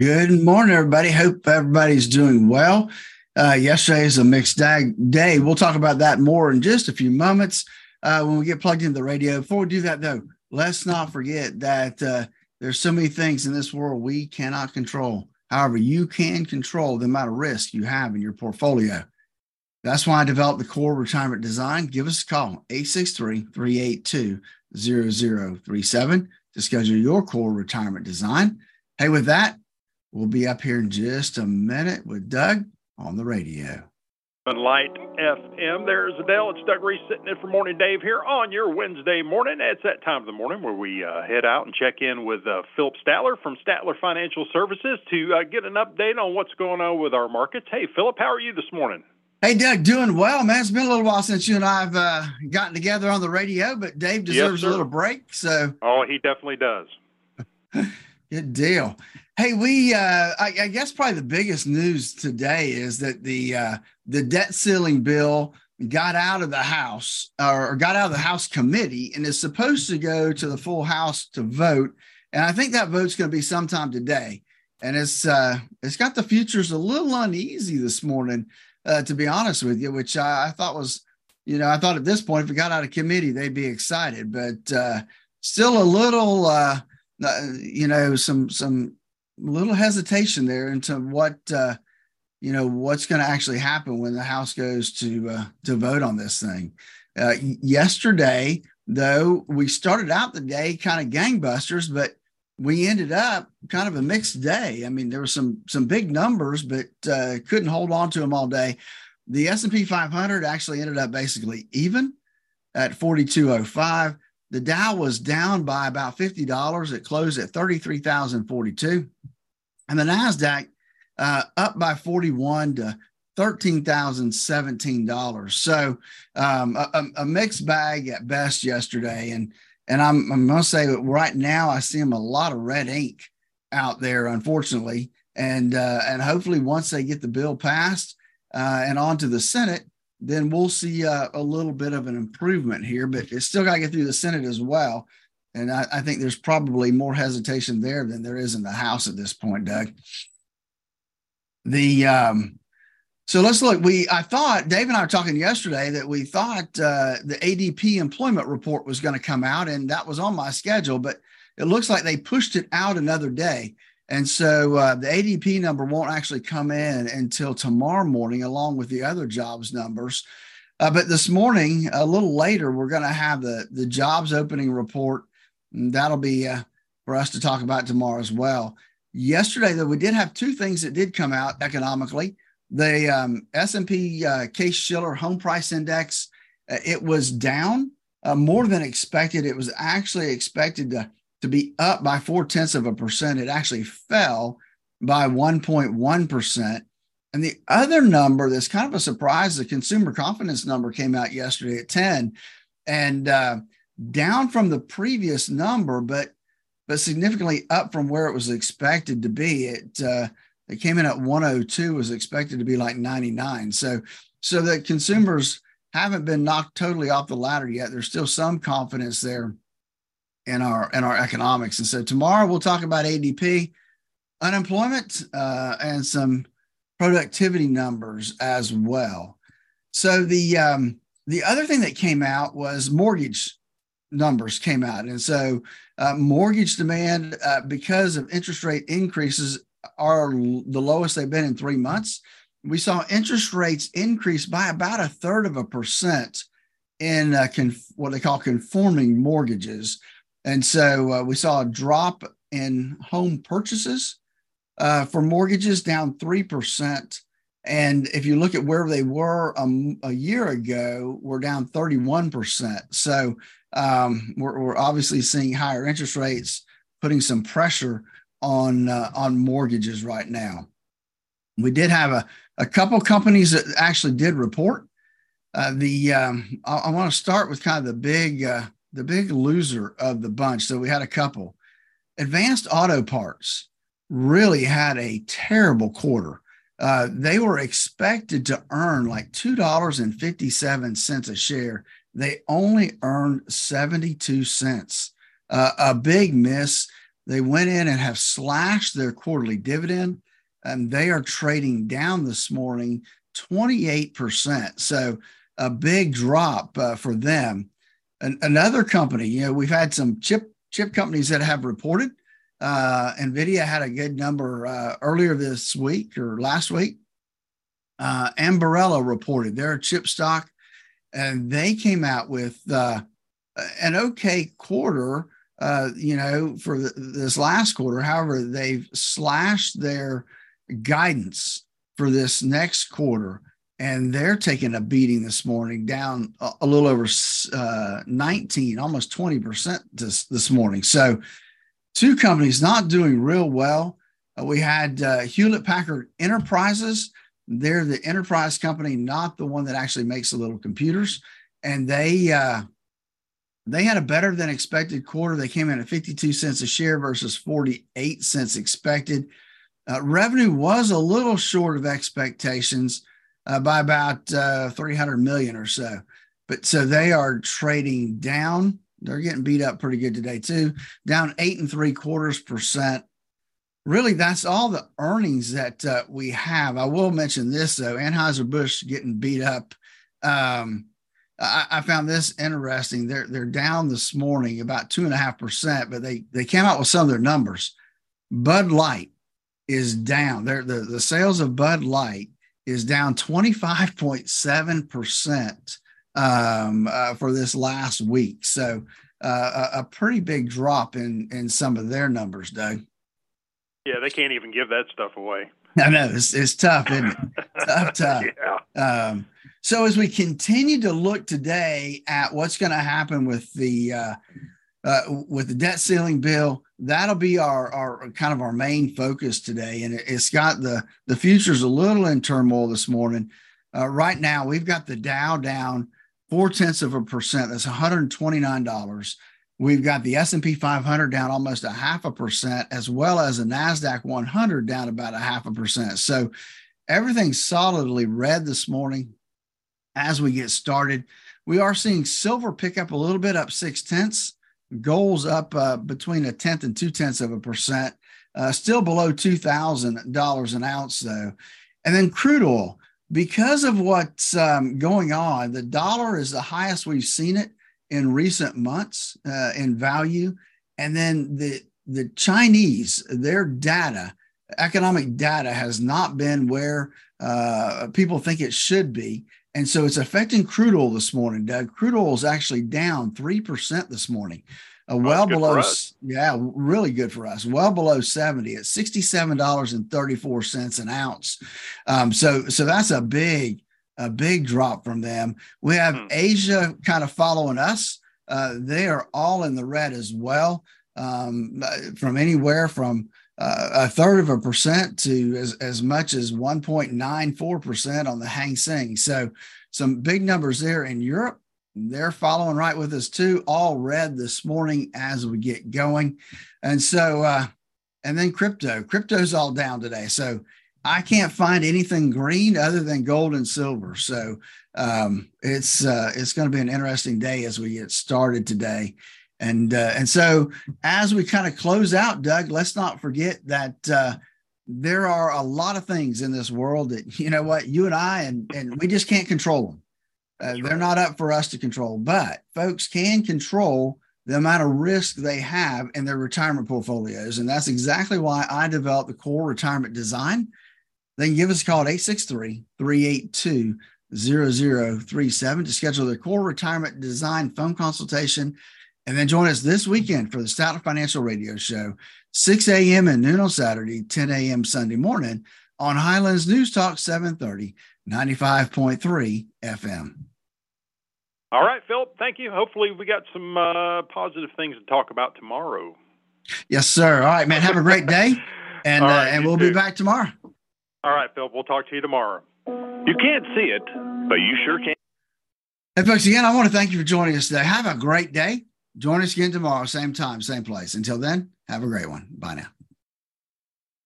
Good morning, everybody. Hope everybody's doing well. Uh, yesterday is a mixed day. We'll talk about that more in just a few moments uh, when we get plugged into the radio. Before we do that, though, let's not forget that uh, there's so many things in this world we cannot control. However, you can control the amount of risk you have in your portfolio. That's why I developed the core retirement design. Give us a call, 863 382 0037 to schedule your core retirement design. Hey, with that, We'll be up here in just a minute with Doug on the radio. Light FM. There's Adele. It's Doug Reese sitting in for Morning Dave here on your Wednesday morning. It's that time of the morning where we uh, head out and check in with uh, Phillip Statler from Statler Financial Services to uh, get an update on what's going on with our markets. Hey, Phillip, how are you this morning? Hey, Doug, doing well, man. It's been a little while since you and I have uh, gotten together on the radio, but Dave deserves yes, a little break. So, oh, he definitely does. Good deal. Hey, we uh, I, I, guess probably the biggest news today is that the uh, the debt ceiling bill got out of the House or got out of the House committee and is supposed to go to the full House to vote. And I think that vote's going to be sometime today. And it's uh, it's got the futures a little uneasy this morning, uh, to be honest with you, which I, I, thought was, you know, I thought at this point if it got out of committee they'd be excited, but uh, still a little, uh, you know, some some little hesitation there into what uh, you know what's going to actually happen when the House goes to uh, to vote on this thing. Uh, yesterday, though, we started out the day kind of gangbusters, but we ended up kind of a mixed day. I mean, there were some some big numbers, but uh, couldn't hold on to them all day. The S and P 500 actually ended up basically even at 4205. The Dow was down by about $50. It closed at 33,042. And the NASDAQ uh, up by 41 to $13,017. So um, a, a, mixed bag at best yesterday. And and I'm, I'm going to say that right now I see them a lot of red ink out there, unfortunately. And uh, and hopefully once they get the bill passed uh, and onto the Senate, then we'll see uh, a little bit of an improvement here, but it's still got to get through the Senate as well. And I, I, think there's probably more hesitation there than there is in the House at this point, Doug. The um, so let's look. We I thought Dave and I were talking yesterday that we thought uh, the ADP employment report was going to come out, and that was on my schedule, but it looks like they pushed it out another day. And so uh, the ADP number won't actually come in until tomorrow morning, along with the other jobs numbers. Uh, but this morning, a little later, we're going to have the, the jobs opening report. That'll be uh, for us to talk about tomorrow as well. Yesterday, though, we did have two things that did come out economically. The um, S&P uh, Case-Shiller Home Price Index, uh, it was down uh, more than expected. It was actually expected to to be up by four tenths of a percent. It actually fell by 1.1%. And the other number that's kind of a surprise, the consumer confidence number came out yesterday at 10 and uh, down from the previous number, but but significantly up from where it was expected to be. It uh, it came in at 102, was expected to be like 99. So so the consumers haven't been knocked totally off the ladder yet. There's still some confidence there in our in our economics. And so tomorrow we'll talk about ADP, unemployment, uh, and some productivity numbers as well. So the um, the other thing that came out was mortgage numbers came out, and so uh, mortgage demand uh, because of interest rate increases are the lowest they've been in three months. We saw interest rates increase by about a third of a percent in uh, conf- what they call conforming mortgages. And so uh, we saw a drop in home purchases uh, for mortgages down 3%. And if you look at where they were um, a year ago, we're down 31%. So um, we're, we're, obviously seeing higher interest rates, putting some pressure on, uh, on mortgages right now. We did have a, a couple companies that actually did report. Uh, the um, I, I want to start with kind of the big uh, the big loser of the bunch. So we had a couple. Advanced Auto Parts really had a terrible quarter. Uh, they were expected to earn like $2.57 a share. They only earned 72 cents. Uh, a big miss. they went in and have slashed their quarterly dividend, and they are trading down this morning 28%. So a big drop uh, for them. An, another company, you know, we've had some chip chip companies that have reported. Uh, Nvidia had a good number uh, earlier this week or last week. Uh, Ambarella reported their chip stock, and they came out with uh, an okay quarter. Uh, you know, for the, this last quarter. However, they've slashed their guidance for this next quarter and they're taking a beating this morning, down a, a little over uh, 19, almost 20% this, this morning. So, two companies not doing real well. Uh, we had uh, Hewlett Packard Enterprises. They're the enterprise company, not the one that actually makes the little computers. And they uh, they had a better than expected quarter. They came in at 52 cents a share versus 48 cents expected. Uh, revenue was a little short of expectations uh, by about uh, 300 million or so. But so they are trading down. They're getting beat up pretty good today too, down eight and three quarters percent. Really, that's all the earnings that uh, we have. I will mention this though: Anheuser Busch getting beat up. Um, I, I, found this interesting. They're they're down this morning about two and a half percent, but they they came out with some of their numbers. Bud Light is down. They're, the the sales of Bud Light is down 25.7% um, uh, for this last week. So uh, a, a, pretty big drop in, in some of their numbers, Doug. Yeah, they can't even give that stuff away. I know it's, it's tough, isn't it? tough, tough. Yeah. Um, so as we continue to look today at what's going to happen with the uh, uh, with the debt ceiling bill, that'll be our, our kind of our main focus today. And it, has got the the future's a little in turmoil this morning. Uh, right now, we've got the Dow down four tenths of a percent. That's one hundred twenty nine dollars. We've got the S and P 500 down almost a half a percent, as well as the Nasdaq 100 down about a half a percent. So everything's solidly red this morning. As we get started, we are seeing silver pick up a little bit, up six tenths. Gold's up uh, between a tenth and two tenths of a percent, uh, still below $2,000 an ounce, though. And then crude oil, because of what's um, going on, the dollar is the highest we've seen it in recent months uh, in value. And then the, the Chinese, their data, economic data, has not been where uh, people think it should be. And so it's affecting crude oil this morning, Doug. Crude oil is actually down 3% this morning. Uh, well below, yeah, really good for us. Well below 70 at $67.34 an ounce. Um, so, so that's a big, a big drop from them. We have hmm. Asia kind of following us. Uh, they are all in the red as well, um, from anywhere from uh, a third of a percent to as, as much as 1.94% on the Hang Seng. So some big numbers there in Europe. They're following right with us too, all red this morning as we get going. And so, uh, and then crypto, crypto's all down today. So I can't find anything green other than gold and silver. So um, it's uh, it's going to be an interesting day as we get started today. And uh, and so as we kind of close out, Doug, let's not forget that uh, there are a lot of things in this world that you know what you and I and and we just can't control them. Uh, they're not up for us to control, but folks can control the amount of risk they have in their retirement portfolios, and that's exactly why I developed the core retirement design. Then give us a call at 863 382 0037 to schedule their core retirement design phone consultation and then join us this weekend for the Statler Financial Radio Show, 6 a.m. and noon on Saturday, 10 a.m. Sunday morning on Highlands News Talk 730, 95.3 FM. All right, Phillip, thank you. Hopefully, we got some uh, positive things to talk about tomorrow. Yes, sir. All right, man. Have a great day. And, right, uh, and we'll too. be back tomorrow. All right, Phillip. We'll talk to you tomorrow. You can't see it, but you sure can. Hey, folks, again, I want to thank you for joining us today. Have a great day. Join us again tomorrow, same time, same place. Until then, have a great one. Bye now.